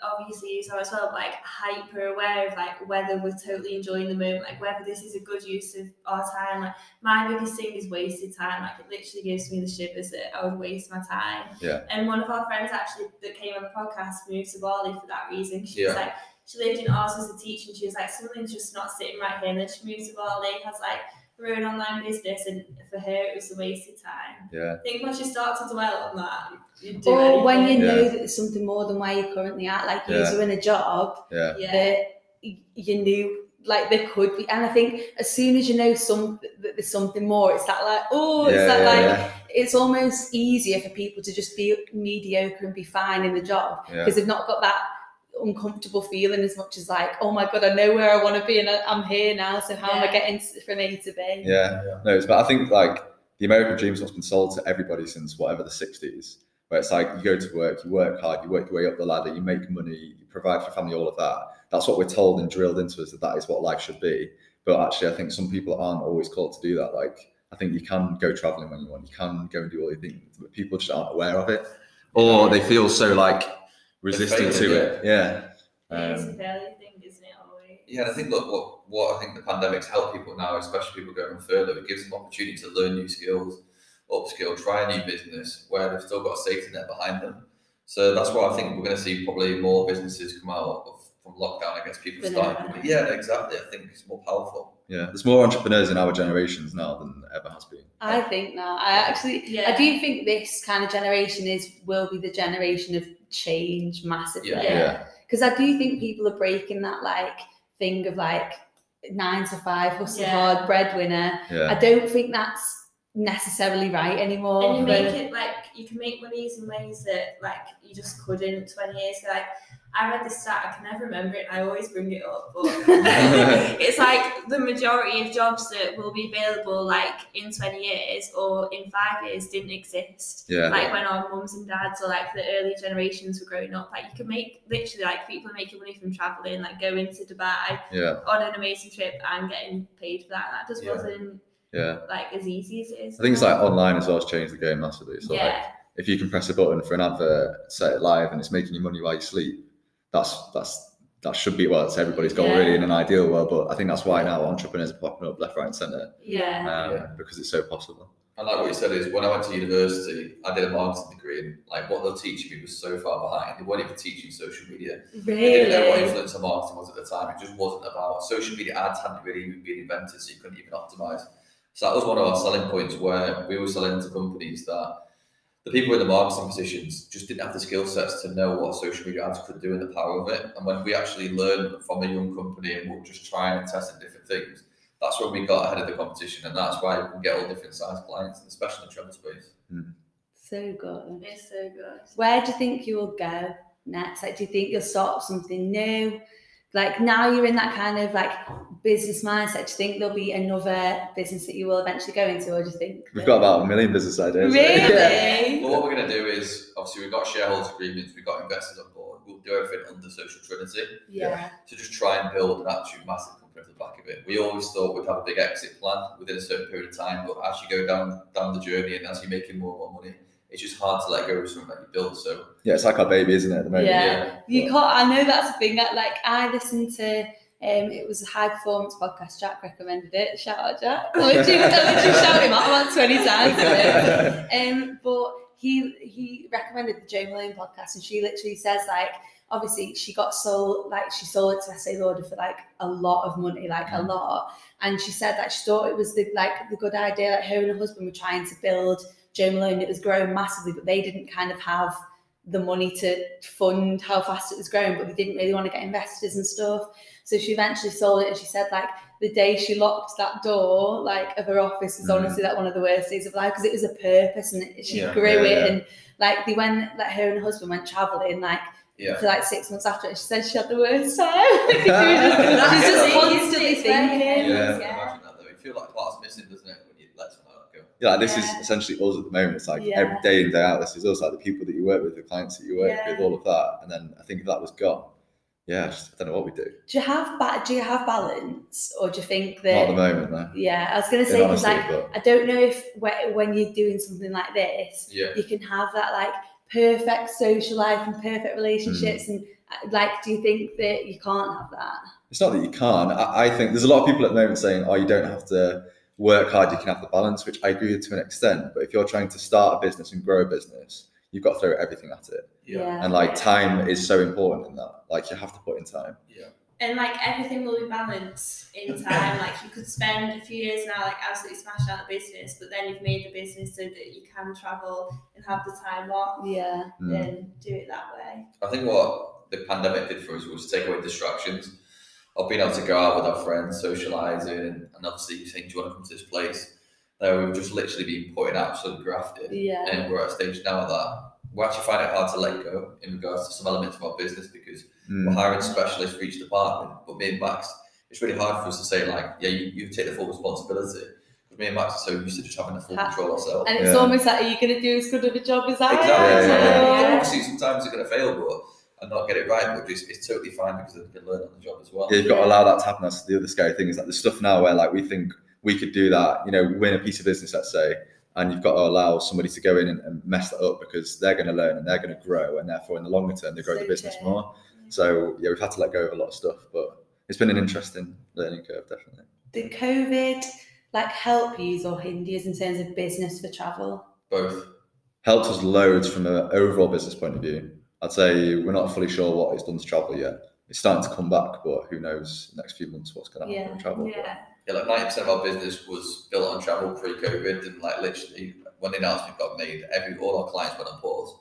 obviously you saw as well, like hyper aware of like whether we're totally enjoying the moment, like whether this is a good use of our time. Like my biggest thing is wasted time. Like it literally gives me the shivers that I would waste my time. Yeah. And one of our friends actually that came on the podcast moved to Bali for that reason. She was like, she lived in Oz as a teacher, and she was like, something's just not sitting right here. And then she moved to Bali, has like her own online business, and for her it was a waste of time. Yeah, I think once you start to dwell on that, you do Or when anything. you know Yeah. that there's something more than where you're currently at, like Yeah. you're in a job yeah, yeah. that you knew like there could be and i think as soon as you know some that there's something more it's that like oh it's that yeah, like yeah, it's almost easier for people to just be mediocre and be fine in the job yeah. because they've not got that uncomfortable feeling as much as like, oh my god, I know where I want to be and I- I'm here now. So how am I getting s- from A to B? Yeah, no, it's, but I think like the American dream's what's been sold to everybody since whatever the 60s, where it's like you go to work, you work hard, you work your way up the ladder, you make money, you provide for your family, all of that. That's what we're told and drilled into us that that is what life should be. But actually, I think some people aren't always called to do that. Like, I think you can go traveling when you want, you can go and do all your things, but people just aren't aware of it, or they feel so like resistant failing, to it. Yeah. it's a Um, failure thing, isn't it? Always. Yeah, and I think look what what I think the pandemic's helped people now, especially people going further, it gives them opportunity to learn new skills, upskill, try a new business where they've still got a safety net behind them. So that's why I think we're going to see probably more businesses come out of, from lockdown. I guess people Than starting. ever. Yeah, exactly. I think it's more powerful. yeah, there's more entrepreneurs in our generations now than ever has been. I think now. I actually Yeah. I do think this kind of generation is will be the generation of change massively. Yeah. Yeah. Because I do think people are breaking that like thing of like nine to five, hustle Yeah. hard, breadwinner. Yeah. I don't think that's necessarily right anymore. And you make for- it like you can make money in ways that like you just couldn't 20 years ago. Like I read this stat, I can never remember it. I always bring it up, but *laughs* *laughs* it's like the majority of jobs that will be available like in 20 years or in five years didn't exist. Yeah. Like when our mums and dads or like the early generations were growing up, like you can make literally like people are making money from traveling, like going to Dubai Yeah. on an amazing trip and getting paid for that. That just Yeah. wasn't Yeah. like as easy as it is. I think it's like online as well has changed the game massively. So like if you can press a button for an advert, set it live, and it's making you money while you sleep, that's that's that should be well, it's everybody's goal Yeah. really in an ideal world. But I think that's why now entrepreneurs are popping up left, right, and centre yeah. um, Yeah. because it's so possible. And like what you said is when I went to university, I did a marketing degree, and like what they're teaching me was so far behind. They weren't even teaching social media. They didn't know what influencer marketing was at the time. It just wasn't about social media ads hadn't really even been invented, so you couldn't even optimize. So that was one of our selling points where we were selling to companies that the people in the marketing positions just didn't have the skill sets to know what social media ads could do and the power of it. And when we actually learned from a young company and we're just trying and testing different things, that's when we got ahead of the competition, and that's why we can get all different size clients, especially in the travel space. Hmm. So good. It's so good. Where do you think you will go next? Like, do you think you'll start something new? Like now you're in that kind of like business mindset. Do you think there'll be another business that you will eventually go into, or do you think We've got about a million business ideas. really? *laughs* Yeah. But what we're going to do is obviously we've got shareholders agreements, we've got investors on board. We'll do everything under Social Trinity Yeah. to just try and build an absolute massive company off the back of it. We always thought we'd have a big exit plan within a certain period of time, but as you go down down the journey and as you're making more and more money, it's just hard to let go of something that you built. So Yeah, it's like our baby, isn't it? At the moment. Yeah. You can't. I know that's a thing. That like I listened to. Um, it was a high performance podcast. Jack recommended it. Shout out, Jack. I literally, I literally shout him out about twenty times. *laughs* Um, but he he recommended the Jo Malone podcast, and she literally says like, obviously she got sold like she sold it to Estee Lauder for like a lot of money, like a lot, and she said that she thought it was the like the good idea. Like her and her husband were trying to build Jo Malone. It was growing massively, but they didn't kind of have the money to fund how fast it was growing, but they didn't really want to get investors and stuff. So she eventually sold it, and she said like the day she locked that door, like of her office, was Mhm. honestly like one of the worst days of life because it was a purpose and it, she Yeah. grew Yeah, it, yeah. and like they went, like her and her husband went traveling, like yeah. for like six months after it. She said she had the worst time. *laughs* She was just, *laughs* That's she's just it, constantly thinking. Yeah, Yeah. I can imagine that though. You feel like part's missing, doesn't it, when you let like? Yeah, this Yeah. is essentially us at the moment. It's like Yeah. every day in, day out, this is us, like the people that you work with, the clients that you work Yeah. with, all of that. And then I think if that was gone, yeah, I, just, I don't know what we do. Do you have ba- do you have balance, or do you think that? Not at the moment, no. Yeah, I was gonna say because like but I don't know if when you're doing something like this, Yeah. you can have that like perfect social life and perfect relationships, and uh, like, do you think that you can't have that? it's not that you can't. I, I think there's a lot of people at the moment saying, oh, you don't have to work hard, you can have the balance, which I agree with to an extent. But if you're trying to start a business and grow a business, you've got to throw everything at it. Yeah. And like time is so important in that. Like you have to put in time. Yeah. And like everything will be balanced in *laughs* time. like you could spend a few years now like absolutely smash out the business, but then you've made the business so that you can travel and have the time off Yeah. Mm. and do it that way. I think what the pandemic did for us was take away distractions of being able to go out with our friends, socialising, and, and obviously saying, Do you want to come to this place? Now we've just literally been putting absolute graft in. Yeah. And we're at a stage now that we actually find it hard to let go in regards to some elements of our business because Mm. we're hiring specialists for each department. But me and Max, it's really hard for us to say like, yeah, you, you take the full responsibility. Because me and Max are so used to just having the full Ha- control ourselves. And it's Yeah. almost like, are you going to do as good of a job as I am? Exactly. Yeah, yeah, So, yeah. Obviously, sometimes you're going to fail, but and not get it right, but it's, it's totally fine because they can learn on the job as well. Yeah, you've got to allow that to happen. That's the other scary thing is that there's stuff now where like we think we could do that, you know, win a piece of business, let's say, and you've got to allow somebody to go in and, and mess that up because they're going to learn and they're going to grow, and therefore in the longer term they grow the business true. more. So yeah, we've had to let go of a lot of stuff, but it's been an interesting learning curve, definitely. Did COVID like help you or hinder you in terms of business for travel? Both. Helped us loads from an overall business point of view. I'd say we're not fully sure what it's done to travel yet. It's starting to come back, but who knows next few months what's going to happen Yeah, with travel. Yeah. Yeah, like ninety percent of our business was built on travel pre-COVID, and like literally when the announcement got made, every all our clients went on pause.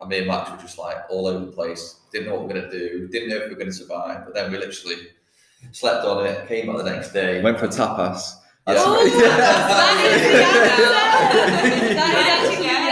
And me and Max were just like all over the place, didn't know what we are gonna do, didn't know if we were gonna survive. But then we literally slept on it, came back the next day. Went for tapas. Yeah. Oh, *laughs* Yeah. *laughs* That is actually Yeah, the it's answer.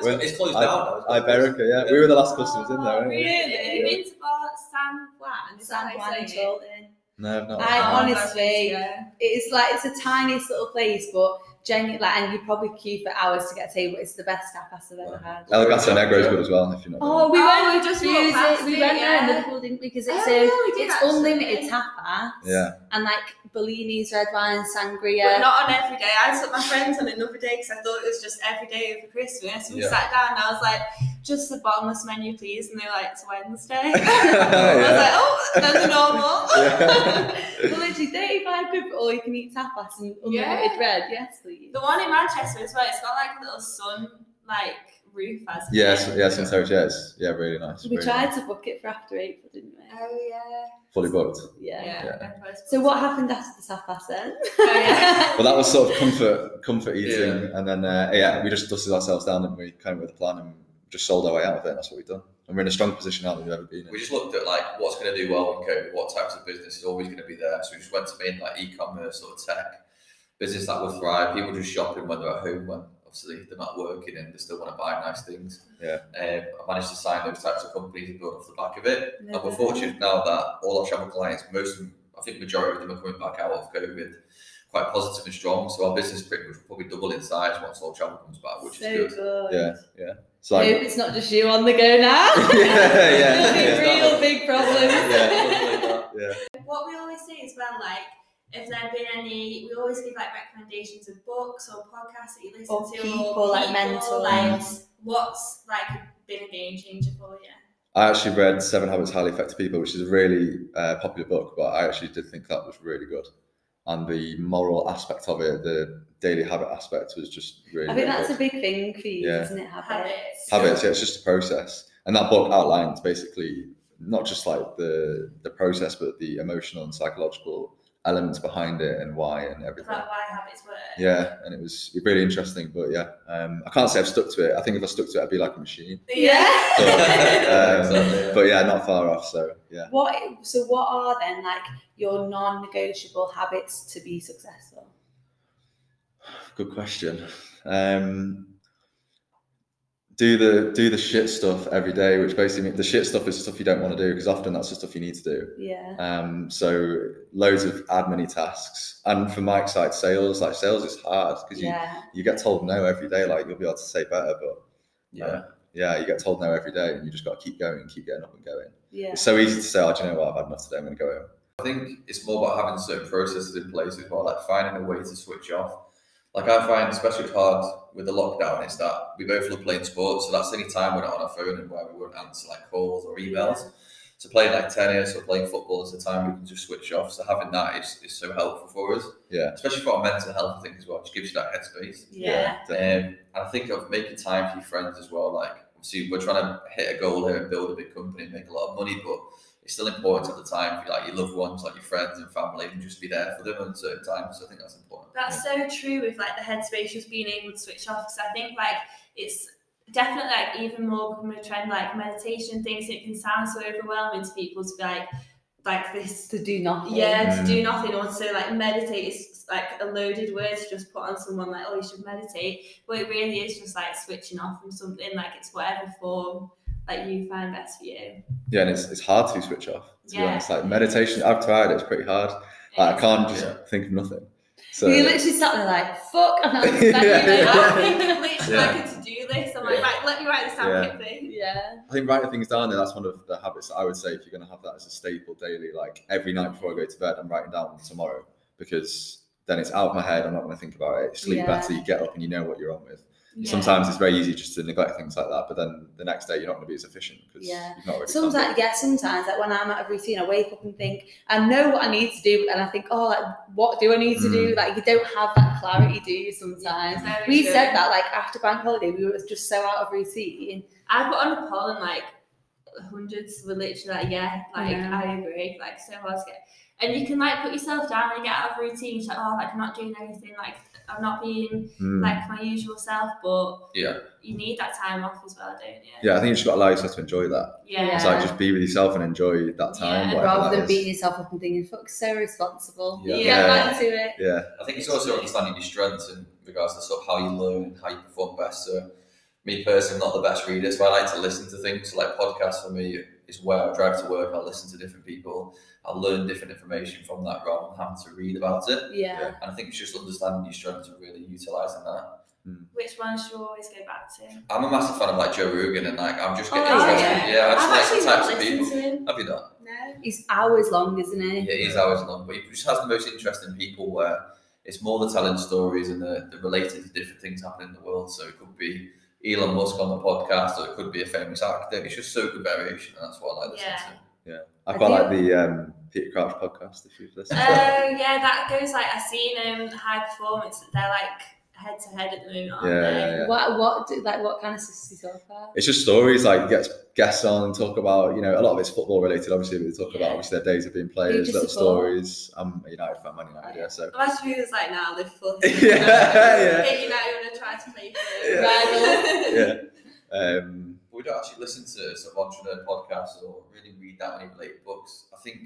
That It's, it's closed down now. I, Iberica, yeah. We were the last customers in there, weren't we? Really? Have you Yeah. been to Bar- San Juan? San Juan you and say it? Chorlton. No, I've not. I Oh, honestly- yeah. It's like it's the tiniest little place, but genuinely, like, and you probably queue for hours to get a table. It's the best tapas I've ever had. El Gato Negro is good as well, if you're not. Oh, we Oh, went. we just we walked used past it. We it, went there in yeah. Liverpool, didn't we? Because it's Oh, yeah, we did it's actually. unlimited tapas. Yeah. And like Bellinis, red wine, But sangria. not on every day. I took my friends on another day because I thought it was just every day over Christmas. We Yeah. sat down and I was like, just the bottomless menu, please. And they were like, it's Wednesday. *laughs* *laughs* I was like, oh, that's normal. *laughs* Yeah. well, literally, 35 quid for all you can eat tapas and unlimited Yeah. bread. Yes, please. The one in Manchester as well, it's got like a little sun like roof as Yes, yes, in Terrace, yeah, yeah, really nice. We really tried nice. to book it for after April, didn't we? Oh yeah. fully booked. Yeah. Yeah. So what happened after the tapas then? Oh, yeah. *laughs* Well, that was sort of comfort, comfort eating, and then uh, yeah, we just dusted ourselves down and we came up with a plan and just sold our way out of it. And that's what we've done, and we're in a strong position now than we've ever been in. We just looked at like what's going to do well in COVID, what types of business is always going to be there. So we just went to main like e-commerce or tech business that will thrive. People just shopping when they're at home, when obviously they're not working and they still want to buy nice things. Yeah. Um, I managed to sign those types of companies and build off the back of it. And we're fortunate now that all our travel clients, most of them, I think majority of them are coming back out of COVID quite positive and strong. So our business pretty much will probably double in size once all travel comes back, which so is good. good. Yeah, yeah. It's I hope it's not just you on the go now. *laughs* Yeah, yeah, *laughs* There'll be yeah. real big problems. Yeah. yeah. What we always say as well, like if there have been any, we always give like recommendations of books or podcasts that you listen Or to, people, like mentors. like what's like been a game changer for you. I actually read Seven Habits of Highly Effective People, which is a really uh, popular book, but I actually did think that was really good. And the moral aspect of it, the daily habit aspect, was just really. I think really that's good. a big thing for you, Yeah. isn't it? Habits. Habits. habits yeah it's just a process and that book outlines basically not just like the the process but the emotional and psychological elements behind it and why and everything About why habits work. yeah and it was really interesting but yeah um i can't say i've stuck to it i think if i stuck to it i'd be like a machine Yeah. but, um, Exactly, yeah. but yeah not far off so yeah What? So, what are then like your non-negotiable habits to be successful? good question um do the do the shit stuff every day which basically means the shit stuff is stuff you don't want to do because often that's the stuff you need to do Yeah. Um, so loads of admin tasks, and for Mike's side, sales like sales is hard because you, Yeah. you get told no every day. Like you'll be able to say better, but Yeah. uh, yeah, you get told no every day, and you just got to keep going and keep getting up and going. Yeah. It's so easy to say, "Oh, do you know what? I've had enough today. I'm going to go home." I think it's more about having certain processes in place as well, like finding a way to switch off. Like I find, especially hard with the lockdown, is that we both love playing sports, so that's any time we're not on our phone and where we won't answer like calls or emails. So playing like tennis or playing football is the time we can just switch off. So having that is, is so helpful for us, Yeah, especially for our mental health. I think as well, it just gives you that headspace. Yeah. Um, and I think of making time for your friends as well. Like, obviously, we're trying to hit a goal here and build a big company and make a lot of money, but it's still important at the time for like your loved ones, like your friends and family, and just be there for them at certain times. So I think that's important. That's so true with like the headspace, just being able to switch off. Because I think like it's definitely like even more becoming a trend, like meditation things. It can sound so overwhelming to people to be like, like this to do nothing. yeah to Mm. do nothing or to like meditate is like a loaded word to just put on someone like oh you should meditate but it really is just like switching off from something like it's whatever form like you find best for you Yeah, and it's, it's hard to switch off. To be Yeah. honest, like meditation, I've tried it. It's pretty hard. Like, I can't just Yeah. think of nothing. So you literally sat there like, fuck, I'm not *laughs* Yeah. understanding I it. think of literally Yeah. like a to-do list I'm like right let me write this down Yeah. quickly yeah. I think writing things down there, that's one of the habits that I would say if you're going to have that as a staple daily, like every night before I go to bed, I'm writing down tomorrow because then it's out of my head. I'm not going to think about it. Sleep Yeah. better, you get up and you know what you're on with. Yeah. Sometimes it's very easy just to neglect things like that, but then the next day you're not going to be as efficient because Yeah. you've not really Sometimes, yeah, sometimes like when I'm out of routine, I wake up and think, I know what I need to do, and I think, oh, like, what do I need to do? Mm. Like, you don't have that clarity, do you? Sometimes Very we true. said that, like, after bank holiday, we were just so out of routine. I put on a poll and like hundreds were literally like, yeah, like Yeah. I agree, like so hard to get. And you can like put yourself down and get out of routine. It's like, oh, like I'm not doing anything, like I'm not being Mm. like my usual self, but Yeah. you need that time off as well, don't you? yeah, I think you just got to allow yourself to enjoy that. Yeah. It's like just be with yourself and enjoy that time. Yeah, Rather that than is. beating yourself up and thinking, fuck, so responsible. Yeah. Get Yeah. back to it. Yeah, I think it's also understanding your strengths in regards to sort of how you learn and how you perform best. So, me personally, I'm not the best reader, so I like to listen to things. So like podcasts for me is where I drive to work. I'll listen to different people. I'll learn different information from that rather than having to read about it. Yeah. And I think it's just understanding your strengths and really utilising that. Hmm. Which one should you always go back to? I'm a massive fan of like Joe Rogan and like I'm just oh, getting Oh, interested. Yeah, I just I've like actually the not types of listened people. to him. Have you not? No. He's hours long, isn't he? Yeah, it is hours long, but he just has the most interesting people where it's more the telling stories and the, the related to different things happening in the world. So it could be Elon Musk on the podcast, or it could be a famous actor. It's just so good variation, and that's what I like listening Yeah. to. I I quite do- like the um, Peter Crouch podcast if you've listened. oh it. yeah, that goes like I've seen um high performance. They're like head to head at the moment, aren't Yeah, they? yeah, yeah. What, what, do, like, what kind of stuff does he talk about? It's just stories like he gets guests on and talk about you know a lot of it's football related. Obviously, we talk about obviously their days of being players, little support? stories. I'm a United fan, Man United, yeah. So Imagine who was like now Liverpool. *laughs* Yeah, yeah. Hey, United want to try to play for Yeah. rival. yeah, um, we don't actually listen to sort of entrepreneur podcasts or really read that many related books. I think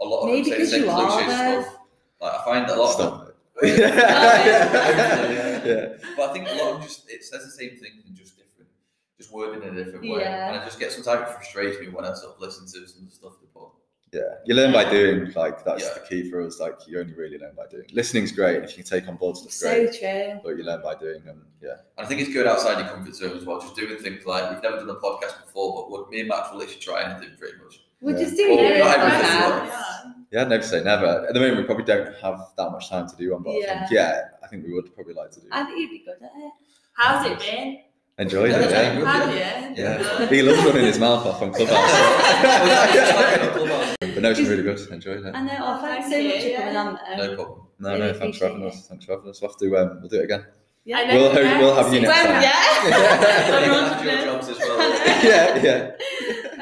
a lot of Maybe them say the same because you are stuff. Like I find that a lot of them it. *laughs* yeah. yeah, But I think a lot of just it says the same thing in just different, just worded in a different way. Yeah. And I just get sometimes it frustrates me when I sort of listen to some of the stuff they put. yeah. You learn by doing. Like that's Yeah. the key for us. Like you only really learn by doing. Listening's great if you can take on board stuff. So Great, true. but you learn by doing. And yeah, And I think it's good outside your comfort zone as well, just doing things like we've never done a podcast before, but what me and Max will literally try anything pretty much. We're Yeah. just doing Well, it. not everything, now. but- yeah. Never say never. At the moment, we probably don't have that much time to do one. But I think yeah, I think we would probably like to do. I think you'd be good at it. How's it been? Enjoyed it. Yeah. Have you? Yeah. He loves running his mouth off on Clubhouse. *laughs* but no, it's been really good. Enjoyed it. I know. Oh, thanks so much for coming yeah. on there. No problem. No, Really no, thanks for having appreciate us. Thanks for having us. We'll have to, um, we'll do it again. Yeah. I know, We'll ho- yeah. we'll have you next When, time. yeah. *laughs* *laughs* Everyone's Your doing- jobs as well. yeah, yeah.